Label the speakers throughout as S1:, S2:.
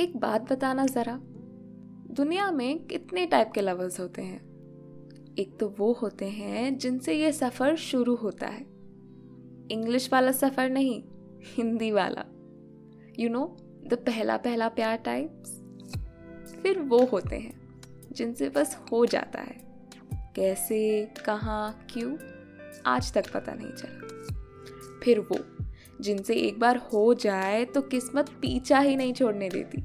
S1: एक बात बताना ज़रा। दुनिया में कितने टाइप के लवर्स होते हैं? एक तो वो होते हैं जिनसे ये सफ़र शुरू होता है। इंग्लिश वाला सफ़र नहीं, हिंदी वाला। यू नो द पहला पहला प्यार टाइप्स फिर वो होते हैं जिनसे बस हो जाता है। कैसे, कहाँ, क्यों, आज तक पता नहीं चला। फिर वो। जिनसे एक बार हो जाए तो किस्मत पीछा ही नहीं छोड़ने देती।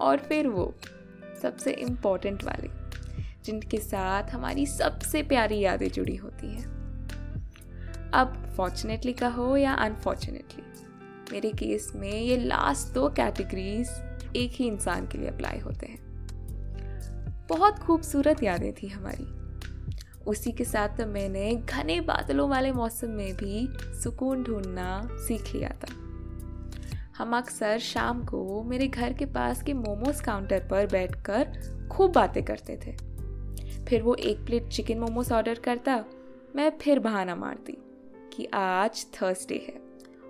S1: और फिर वो सबसे इम्पोर्टेंट वाले, जिनके साथ हमारी सबसे प्यारी यादें जुड़ी होती हैं। अब फॉर्चुनेटली कहो या अनफॉर्चुनेटली मेरे केस में ये लास्ट दो कैटेगरीज एक ही इंसान के लिए अप्लाई होते हैं। बहुत खूबसूरत यादें थी हमारी। उसी के साथ मैंने घने बादलों वाले मौसम में भी सुकून ढूंढना सीख लिया था। हम अक्सर शाम को मेरे घर के पास के मोमोज काउंटर पर बैठकर खूब बातें करते थे। फिर वो एक प्लेट चिकन मोमोज ऑर्डर करता, मैं फिर बहाना मारती कि आज थर्सडे है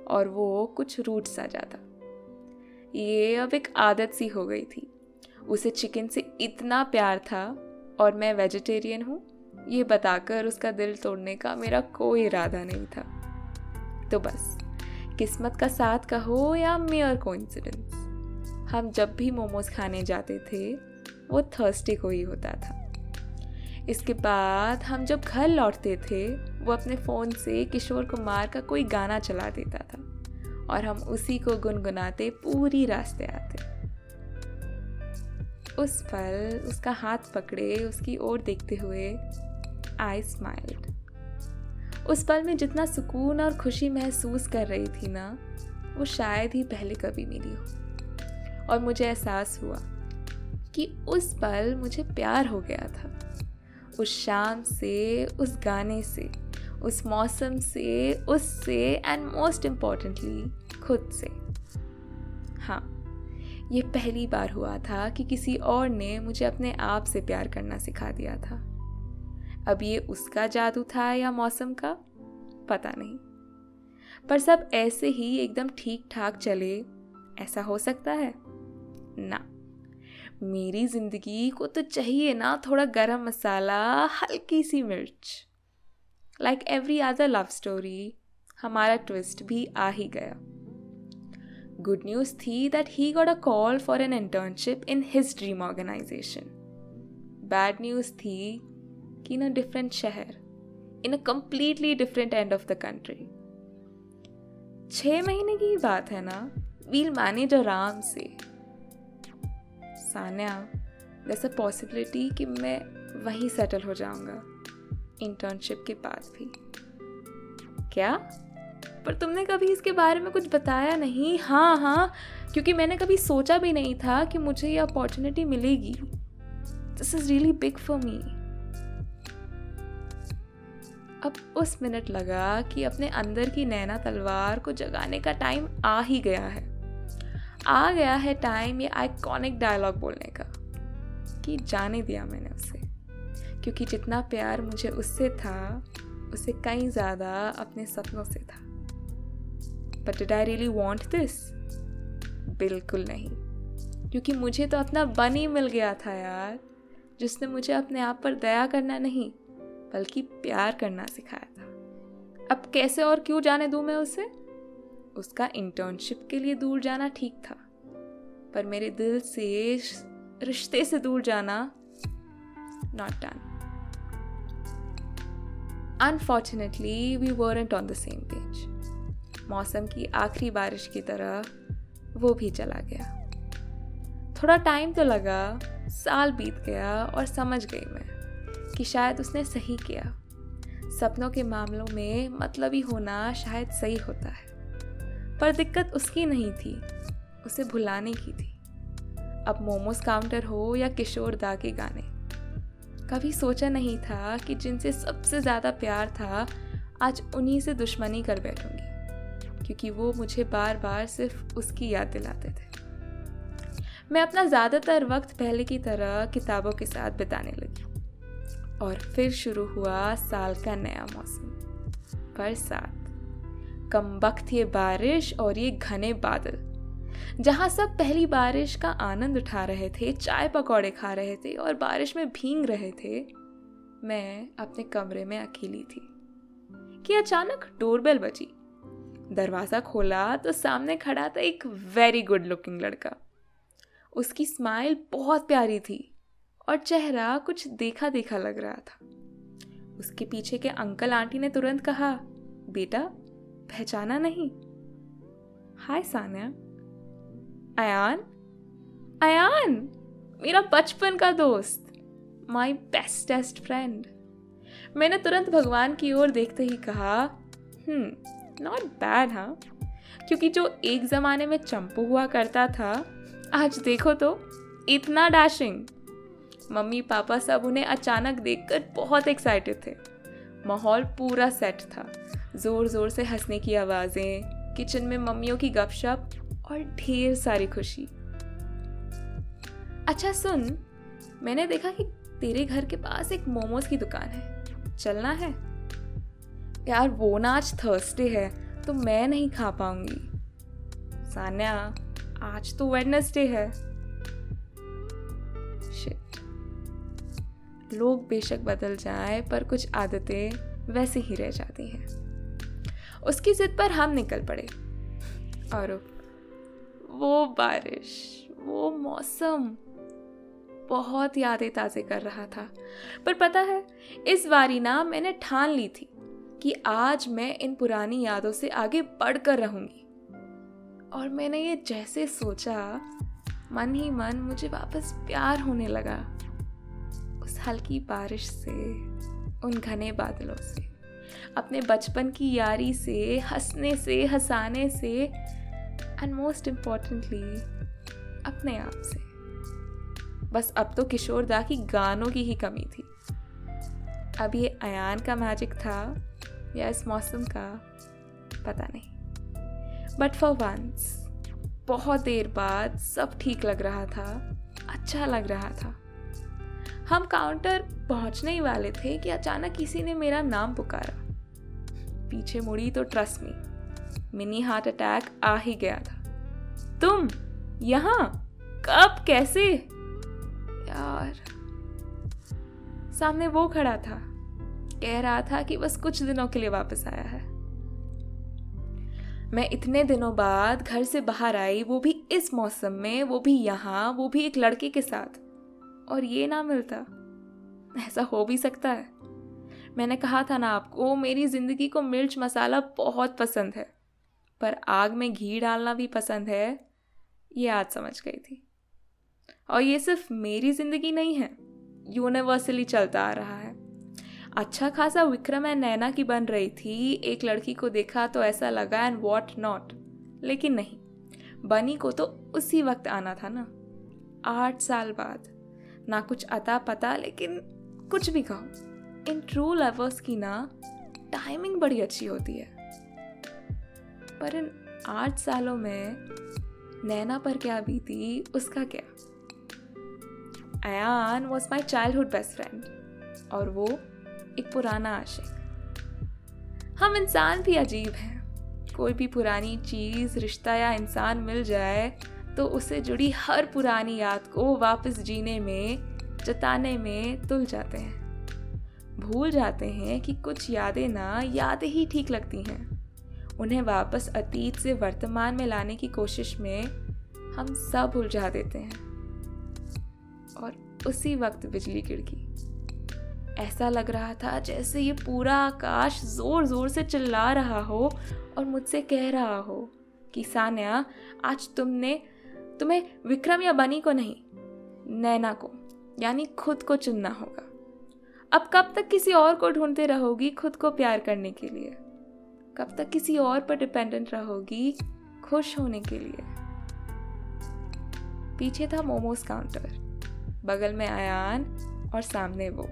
S1: और वो कुछ रूट सा जाता। ये अब एक आदत सी हो गई थी। उसे चिकन से इतना प्यार था और मैं वेजिटेरियन हूँ ये बताकर उसका दिल तोड़ने का मेरा कोई इरादा नहीं था। तो बस, किस्मत का साथ कहो या मेयर कोइंसिडेंस हम जब भी मोमोज खाने जाते थे, वो थर्सडे को ही होता था। इसके बाद हम जब घर लौटते थे, वो अपने फ़ोन से किशोर कुमार का कोई गाना चला देता था और हम उसी को गुनगुनाते पूरी रास्ते आते। उस पल उसका हाथ पकड़े, उसकी ओर देखते हुए आई स्माइल्ड उस पल में जितना सुकून और खुशी महसूस कर रही थी ना, वो शायद ही पहले कभी मिली हो। और मुझे एहसास हुआ कि उस पल मुझे प्यार हो गया था। उस शाम से, उस गाने से, उस मौसम से उससे एंड मोस्ट इम्पॉर्टेंटली खुद से। हाँ ये पहली बार हुआ था कि किसी और ने मुझे अपने आप से प्यार करना सिखा दिया था। अब ये उसका जादू था या मौसम का? पता नहीं। पर सब ऐसे ही एकदम ठीक ठाक चले। ऐसा हो सकता है? ना। मेरी ज़िंदगी को तो चाहिए ना थोड़ा गरम मसाला, हल्की सी मिर्च। Like every other love story हमारा ट्विस्ट भी आ ही गया। गुड न्यूज़ थी that he got a call for an internship in his dream organisation bad news थी कि इन अ डिफरेंट शहर in a completely different end of the country छः महीने की बात है ना वील मैनेज आराम से सान्या अ पॉसिबिलिटी कि मैं वहीं सेटल हो जाऊँगा इंटर्नशिप के बाद भी क्या पर तुमने कभी इसके बारे में कुछ बताया नहीं हाँ हाँ क्योंकि मैंने कभी सोचा भी नहीं था कि मुझे ये अपॉर्चुनिटी मिलेगी this is really big for me अब उस मिनट लगा कि अपने अंदर की नैना तलवार को जगाने का टाइम आ ही गया है। आ गया है टाइम ये आइकॉनिक डायलॉग बोलने का, कि जाने दिया मैंने उसे। क्योंकि जितना प्यार मुझे उससे था, उसे कहीं ज़्यादा अपने सपनों से था। But did I really want this बिल्कुल नहीं। क्योंकि मुझे तो अपना बन ही मिल गया था यार, जिसने मुझे अपने आप पर दया करना नहीं। बल्कि प्यार करना सिखाया था। अब कैसे और क्यों जाने दूँ मैं उसे? उसका इंटर्नशिप के लिए दूर जाना ठीक था, पर मेरे दिल से रिश्ते से दूर जाना not done unfortunately we weren't on the same page मौसम की आखिरी बारिश की तरह वो भी चला गया। थोड़ा टाइम तो लगा, साल बीत गया और समझ गई मैं। कि शायद उसने सही किया। सपनों के मामलों में मतलब ही होना शायद सही होता है। पर दिक्कत उसकी नहीं थी। उसे भुलाने की थी। अब मोमोज काउंटर हो या किशोर दा के गाने। कभी सोचा नहीं था कि जिनसे सबसे ज़्यादा प्यार था, आज उन्हीं से दुश्मनी कर बैठूँगी। क्योंकि वो मुझे बार बार सिर्फ़ उसकी याद दिलाते थे। मैं अपना ज़्यादातर वक्त पहले की तरह किताबों के साथ बिताने लगी। और फिर शुरू हुआ साल का नया मौसम। बरसात कम वक्त ये बारिश और ये घने बादल, जहाँ सब पहली बारिश का आनंद उठा रहे थे, चाय पकौड़े खा रहे थे और बारिश में भींग रहे थे, मैं अपने कमरे में अकेली थी कि अचानक डोरबेल बजी। दरवाज़ा खोला तो सामने खड़ा था एक वेरी गुड लुकिंग लड़का। उसकी स्माइल बहुत प्यारी थी। और चेहरा कुछ देखा देखा लग रहा था। उसके पीछे के अंकल आंटी ने तुरंत कहा, बेटा, पहचाना नहीं? हाय सान्या। अयान? अयान, मेरा बचपन का दोस्त। माय बेस्टेस्ट फ्रेंड मैंने तुरंत भगवान की ओर देखते ही कहा हम्म नॉट बैड हाँ। क्योंकि जो एक ज़माने में चंपू हुआ करता था, आज देखो तो इतना डैशिंग मम्मी पापा सब उन्हें अचानक देखकर बहुत एक्साइटेड थे। माहौल पूरा सेट था। ज़ोर ज़ोर से हंसने की आवाज़ें किचन में मम्मियों की गपशप और ढेर सारी खुशी। अच्छा सुन, मैंने देखा कि तेरे घर के पास एक मोमोज की दुकान है। चलना है? यार, वो ना आज थर्सडे है तो मैं नहीं खा पाऊँगी। सान्या, आज तो वेडनेसडे है। लोग बेशक बदल जाए, पर कुछ आदतें वैसे ही रह जाती हैं। उसकी जिद पर हम निकल पड़े। और वो बारिश, वो मौसम बहुत यादें ताज़े कर रहा था। पर पता है, इस बारी ना मैंने ठान ली थी कि आज मैं इन पुरानी यादों से आगे बढ़कर रहूँगी। और मैंने ये जैसे सोचा, मन ही मन मुझे वापस प्यार होने लगा। हल्की बारिश से, उन घने बादलों से, अपने बचपन की यारी से, हंसने से, हंसाने से एंड मोस्ट इम्पॉर्टेंटली अपने आप से। बस अब तो किशोर दा की गानों की ही कमी थी। अब ये अयान का मैजिक था, या इस मौसम का, पता नहीं। बट फॉर वंस बहुत देर बाद सब ठीक लग रहा था अच्छा लग रहा था। हम काउंटर पहुँचने ही वाले थे कि अचानक किसी ने मेरा नाम पुकारा। पीछे मुड़ी तो trust me mini heart attack आ ही गया था। तुम यहाँ कब, कैसे? यार, सामने वो खड़ा था, कह रहा था कि बस कुछ दिनों के लिए वापस आया है। मैं इतने दिनों बाद घर से बाहर आई, वो भी इस मौसम में, वो भी यहाँ, वो भी एक लड़के के साथ। और ये ना मिलता। ऐसा हो भी सकता है। मैंने कहा था ना आपको मेरी ज़िंदगी को मिर्च मसाला बहुत पसंद है, पर आग में घी डालना भी पसंद है। ये आज समझ गई थी। और ये सिर्फ़ मेरी ज़िंदगी नहीं है यूनिवर्सली चलता आ रहा है। अच्छा खासा विक्रम एंड नैना की बन रही थी, एक लड़की को देखा तो ऐसा लगा, एंड वॉट नॉट? लेकिन नहीं, बनी को तो उसी वक्त आना था ना, आठ साल बाद। ना कुछ अता पता लेकिन कुछ भी कहो। इन ट्रू लवर्स की ना टाइमिंग बड़ी अच्छी होती है। पर इन आठ सालों में नैना पर क्या बीती, उसका क्या? Ayaan was my childhood best friend और वो एक पुराना आशिक। हम इंसान भी अजीब हैं। कोई भी पुरानी चीज़, रिश्ता या इंसान मिल जाए तो उससे जुड़ी हर पुरानी याद को वापस जीने में, जताने में तुल जाते हैं। भूल जाते हैं कि कुछ यादें ना यादें ही ठीक लगती हैं। उन्हें वापस अतीत से वर्तमान में लाने की कोशिश में हम सब उलझा देते हैं। और उसी वक्त बिजली गिड़की ऐसा लग रहा था जैसे ये पूरा आकाश ज़ोर ज़ोर से चिल्ला रहा हो और मुझसे कह रहा हो कि सान्या, आज तुमने तुम्हें विक्रम या बनी को नहीं, नैना को, यानी खुद को चुनना होगा। अब कब तक किसी और को ढूंढते रहोगी खुद को प्यार करने के लिए? कब तक किसी और पर डिपेंडेंट रहोगी खुश होने के लिए? पीछे था मोमोज काउंटर बगल में आयान और सामने वो।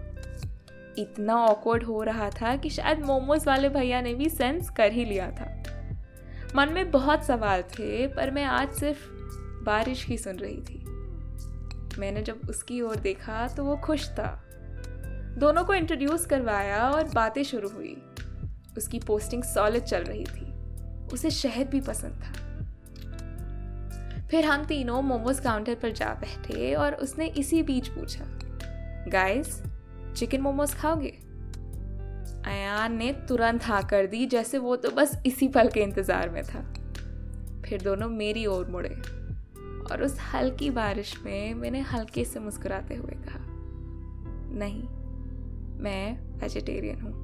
S1: इतना ऑकवर्ड हो रहा था कि शायद मोमोज वाले भैया ने भी सेंस कर ही लिया था। मन में बहुत सवाल थे, पर मैं आज सिर्फ़ बारिश ही सुन रही थी। मैंने जब उसकी ओर देखा तो वो खुश था। दोनों को इंट्रोड्यूस करवाया और बातें शुरू हुई। उसकी पोस्टिंग सॉलिड चल रही थी। उसे शहद भी पसंद था। फिर हम तीनों मोमोज काउंटर पर जा बैठे और उसने इसी बीच पूछा गाइस चिकन मोमोज खाओगे? अयान ने तुरंत हाँ कर दी, जैसे वो तो बस इसी पल के इंतज़ार में था। फिर दोनों मेरी ओर मुड़े। और उस हल्की बारिश में मैंने हल्के से मुस्कुराते हुए कहा, नहीं, मैं वेजिटेरियन हूँ।